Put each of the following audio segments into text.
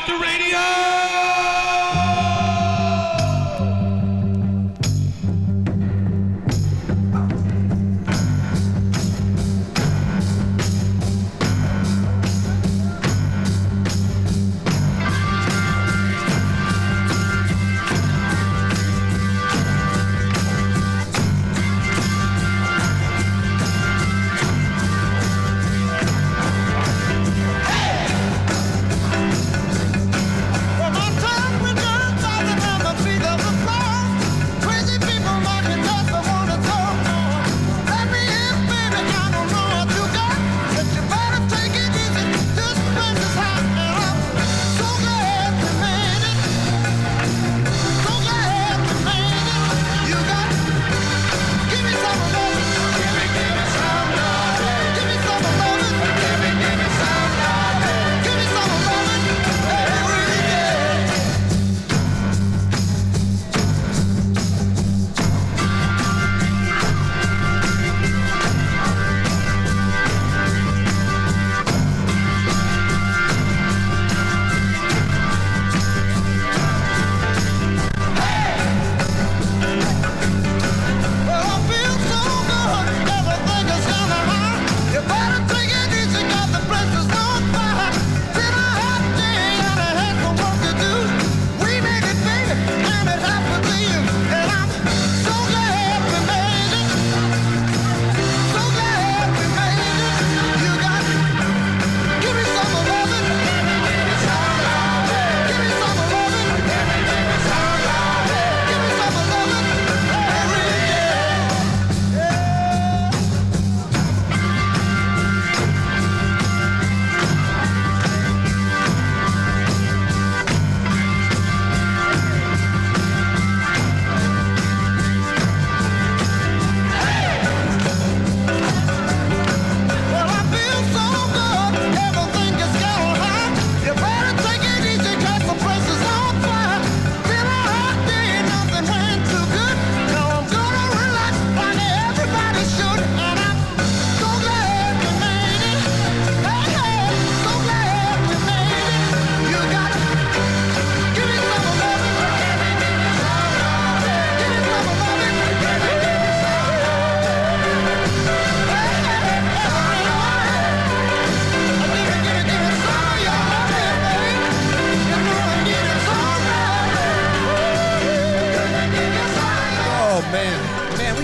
out the radio.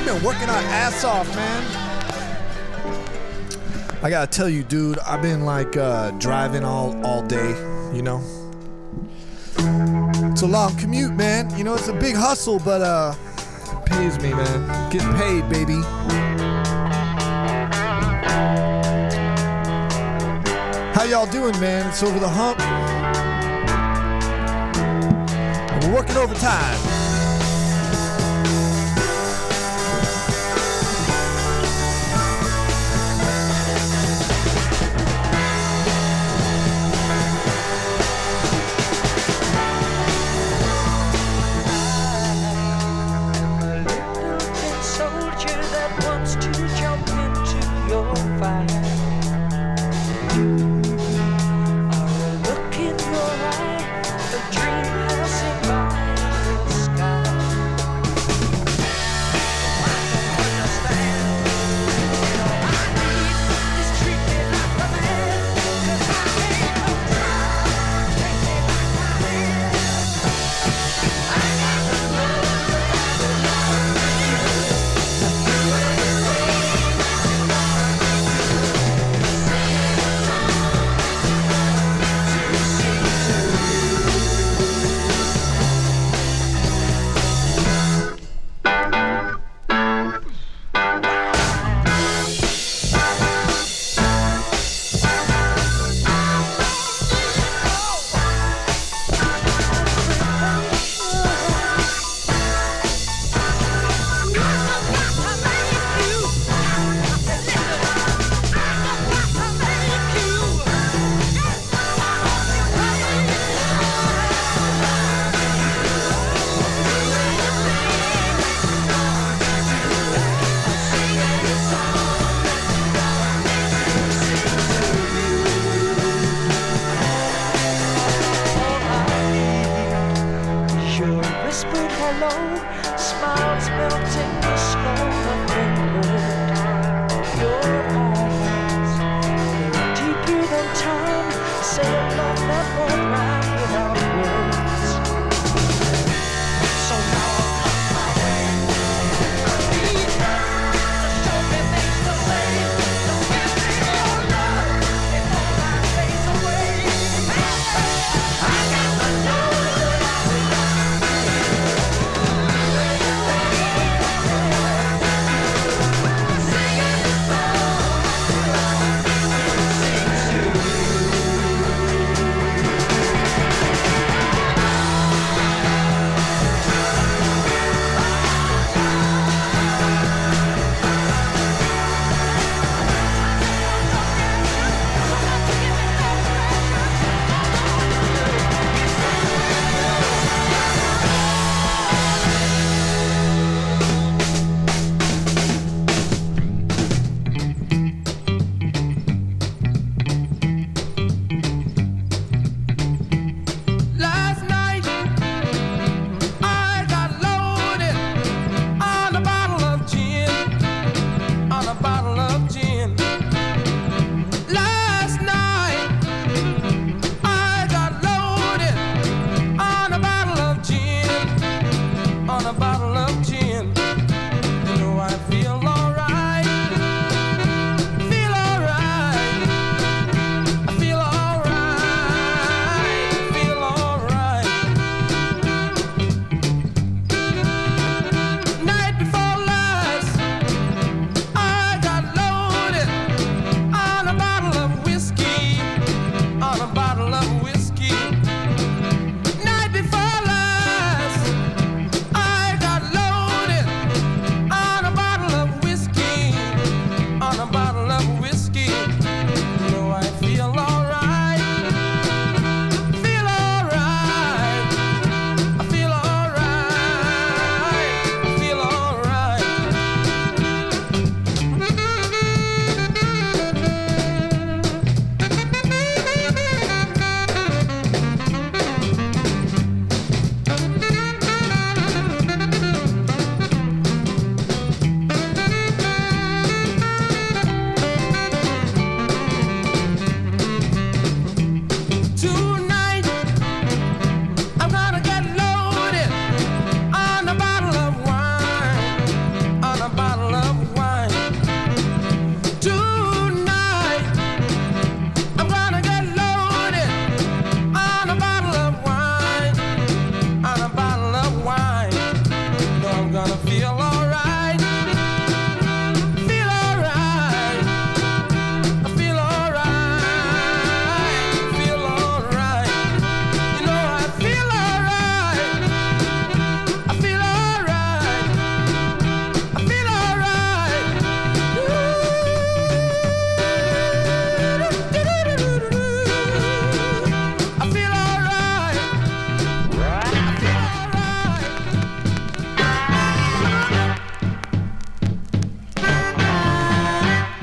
been working our ass off, man. I gotta tell you, dude, I've been like uh, driving all all day, you know. It's a long commute, man. You know, it's a big hustle, but uh, pays me, man. Getting paid, baby. How y'all doing, man? It's over the hump. We're working overtime.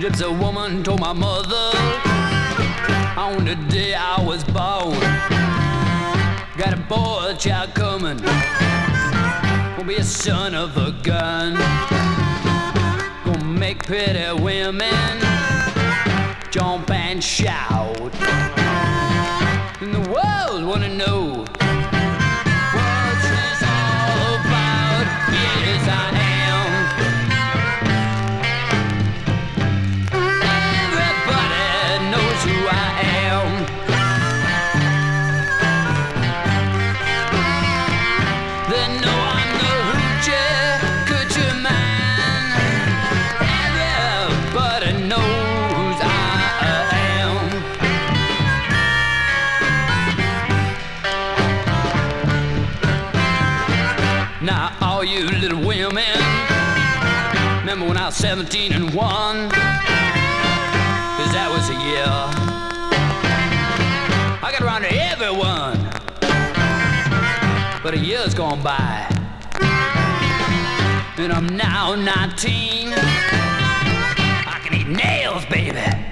gypsy woman told my mother on the day I was born. Got a boy child coming, gonna be a son of a gun. Gonna make pretty women jump and shout. And the world wanna know. Now, all you little women, remember when I was 17 and 1? Cause that was a year. I got around to everyone, but a year's gone by. And I'm now 19. I can eat nails, baby.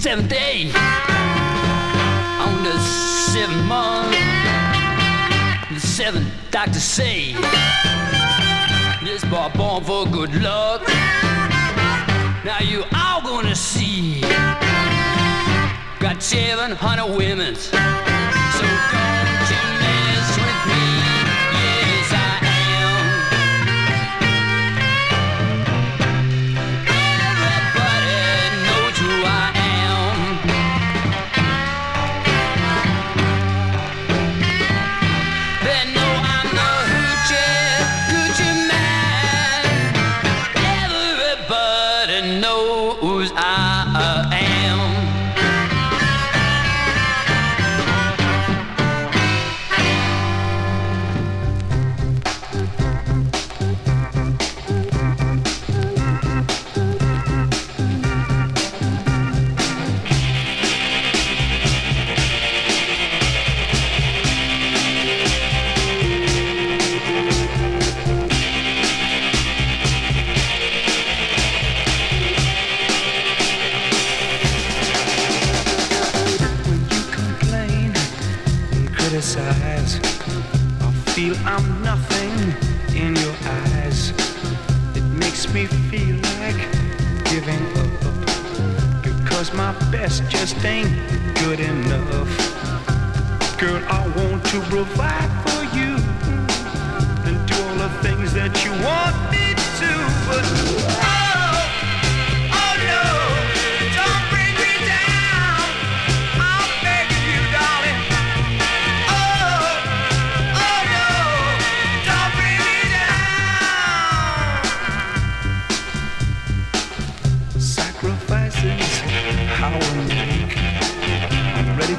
seventh day, on the seventh month, the seventh doctor say, this boy born for good luck. Now you all gonna see, got seven hundred women's.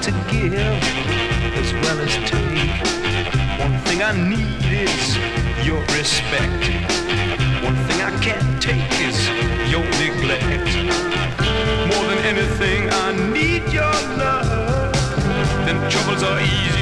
to give as well as take. One thing I need is your respect. One thing I can't take is your neglect. More than anything, I need your love. Then troubles are easy.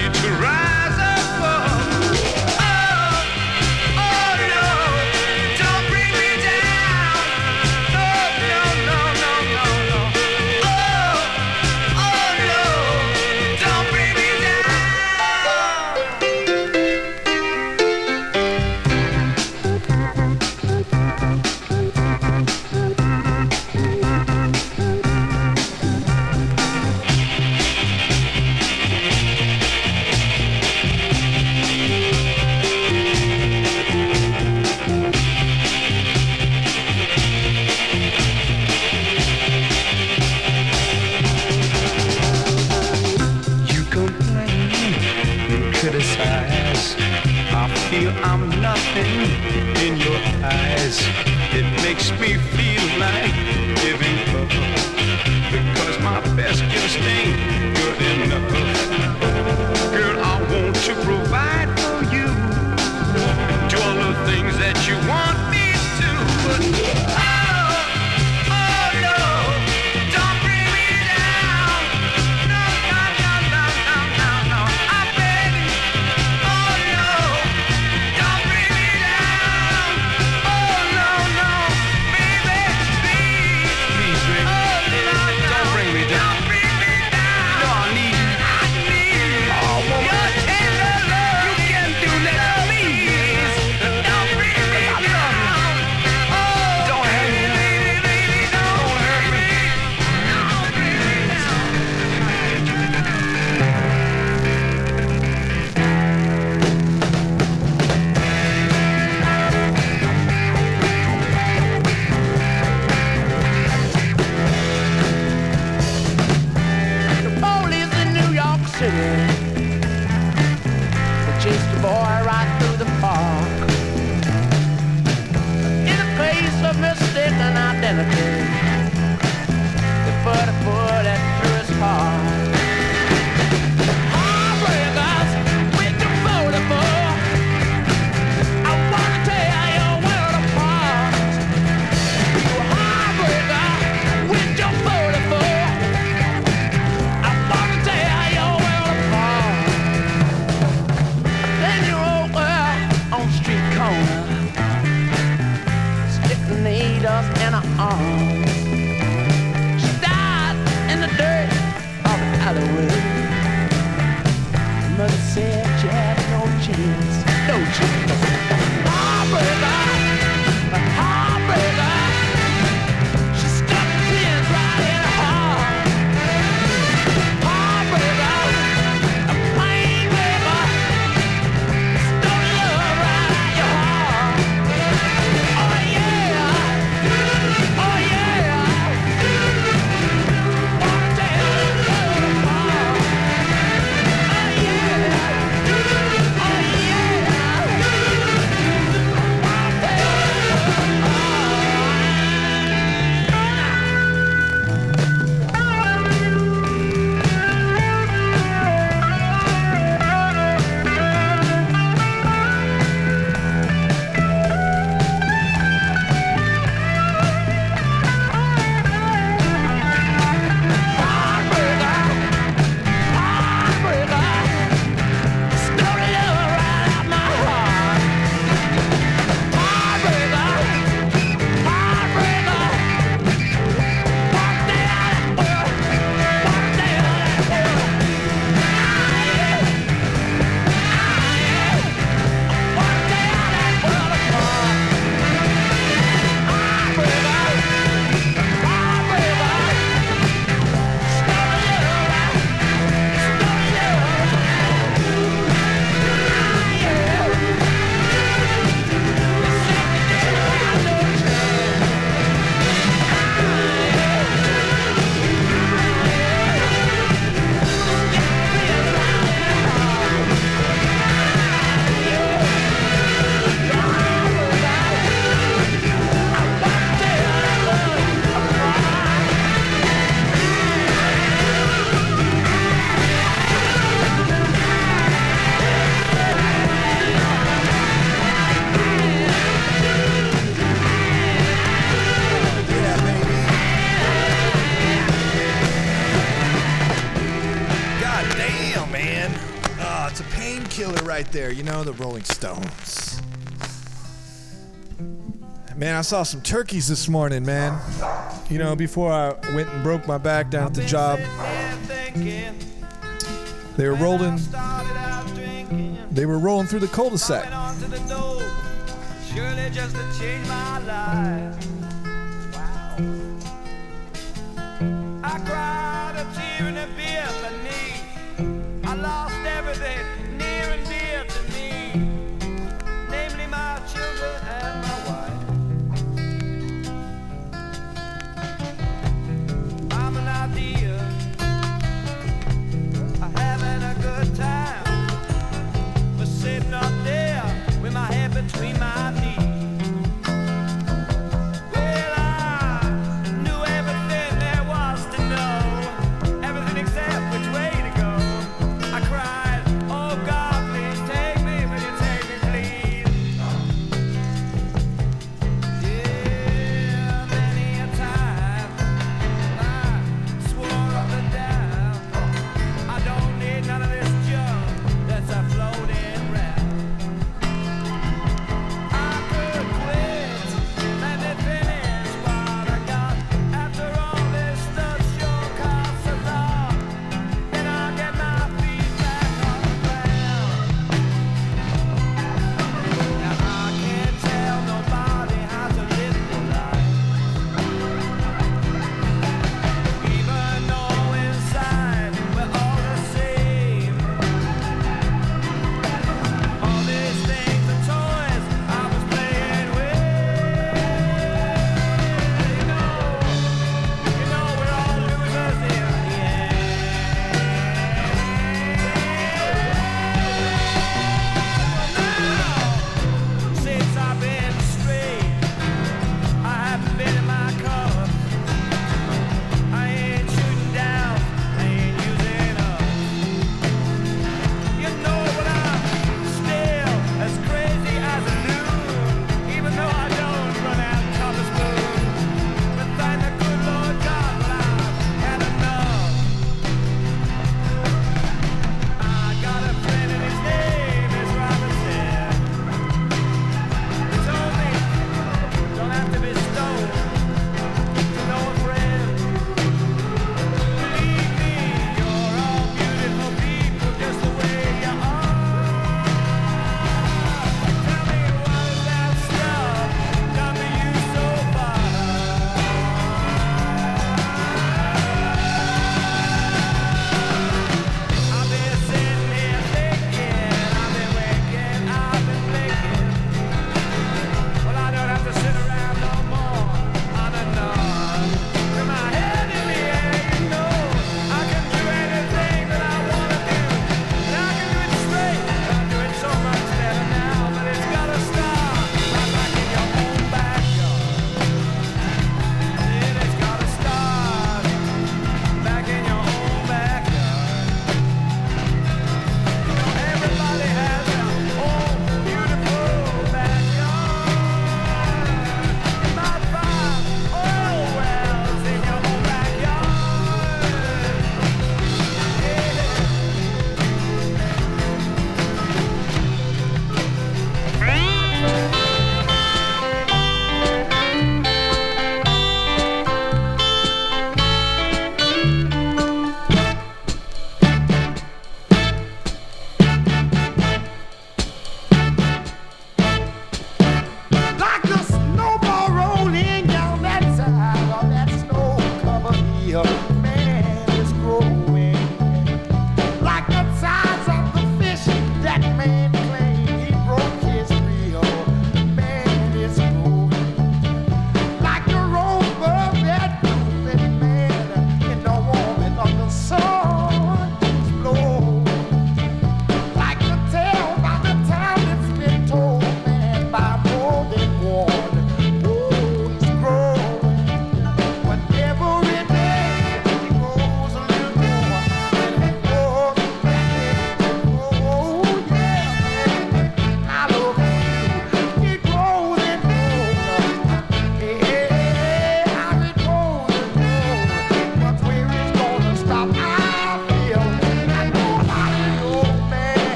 I saw some turkeys this morning, man. You know, before I went and broke my back down at the job, they were rolling. They were rolling through the cul-de-sac.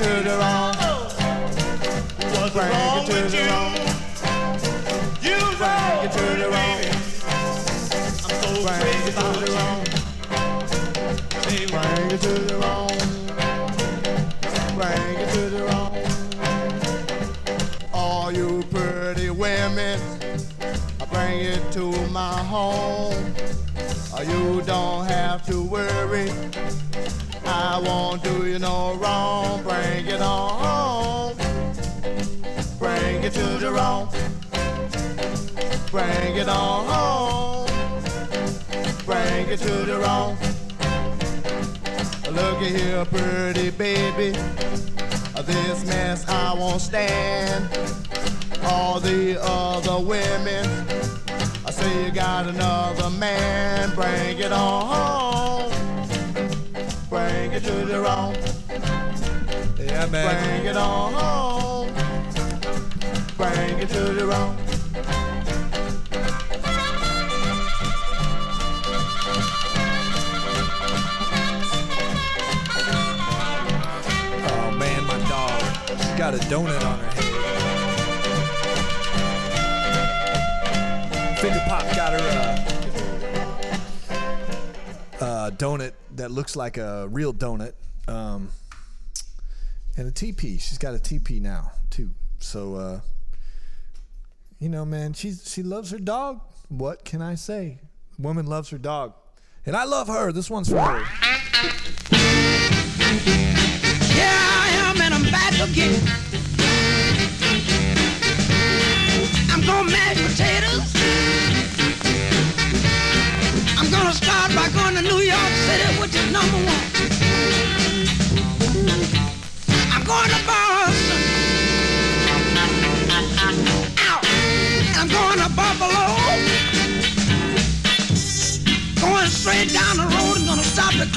It to the wrong. what's Bring wrong it to with the you? wrong. You Bring it to the wrong. I'm so Bring crazy about the you. wrong. Bring it to the wrong. Bring it to the wrong. All you pretty women, I bring it to my home. You don't have to worry. I won't do you no wrong. Bring it on home. Bring it to the wrong. Look at here, pretty baby. This mess I won't stand. All the other women, I say you got another man. Bring it on home. Bring it to the wrong. Yeah, man. Bring it on home. Bring it to the wrong. Got a donut on her head. Finger Pop got her uh, uh, donut that looks like a real donut. Um, and a TP. She's got a TP now too. So uh, you know, man, she's she loves her dog. What can I say? Woman loves her dog. And I love her. This one's for her.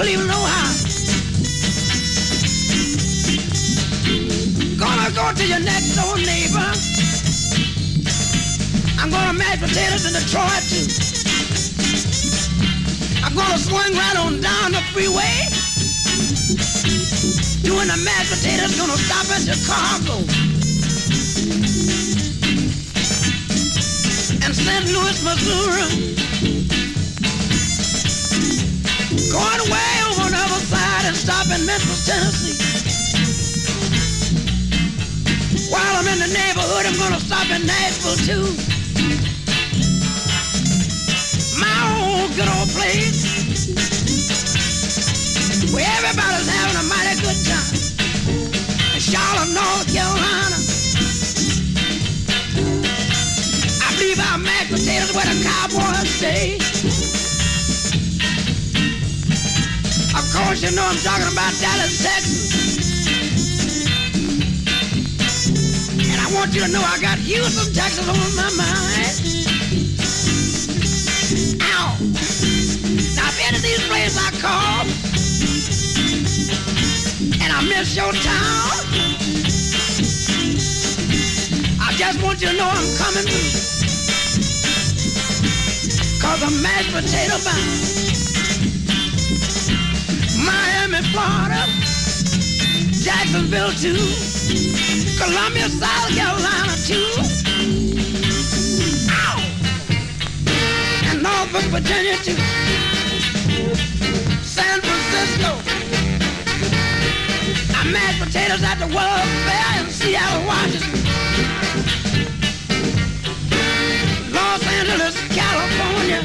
Cleveland, Ohio. Gonna go to your next door neighbor. I'm gonna mash potatoes in Detroit too. I'm gonna swing right on down the freeway. Doing the mashed potatoes, gonna stop at Chicago. And St. Louis, Missouri. Going way over on the other side and stop in Memphis, Tennessee. While I'm in the neighborhood, I'm gonna stop in Nashville too. My old good old place. Where everybody's having a mighty good time. In Charlotte, North Carolina. I believe our mashed potatoes where the cowboys stay. Course, you know I'm talking about Dallas, Texas. And I want you to know I got Houston, Texas on my mind. Ow! Now, if any of these places I call and I miss your town, I just want you to know I'm coming. Cause I'm mashed potato bound. Florida, Jacksonville too, Columbia, South Carolina too, Ow! and Norfolk, Virginia too, San Francisco. I mashed potatoes at the World Fair in Seattle, Washington. Los Angeles, California.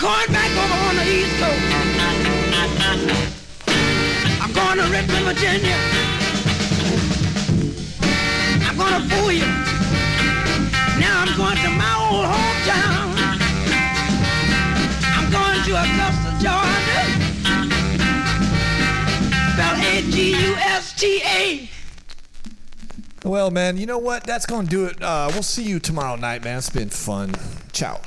Going back over on the East Coast. I'm going to Richmond, Virginia. I'm going to fool you. Now I'm going to my old hometown. I'm going to Augusta, Georgia. Spell A-G-U-S-T-A. Well, man, you know what? That's going to do it. Uh, we'll see you tomorrow night, man. It's been fun. Ciao.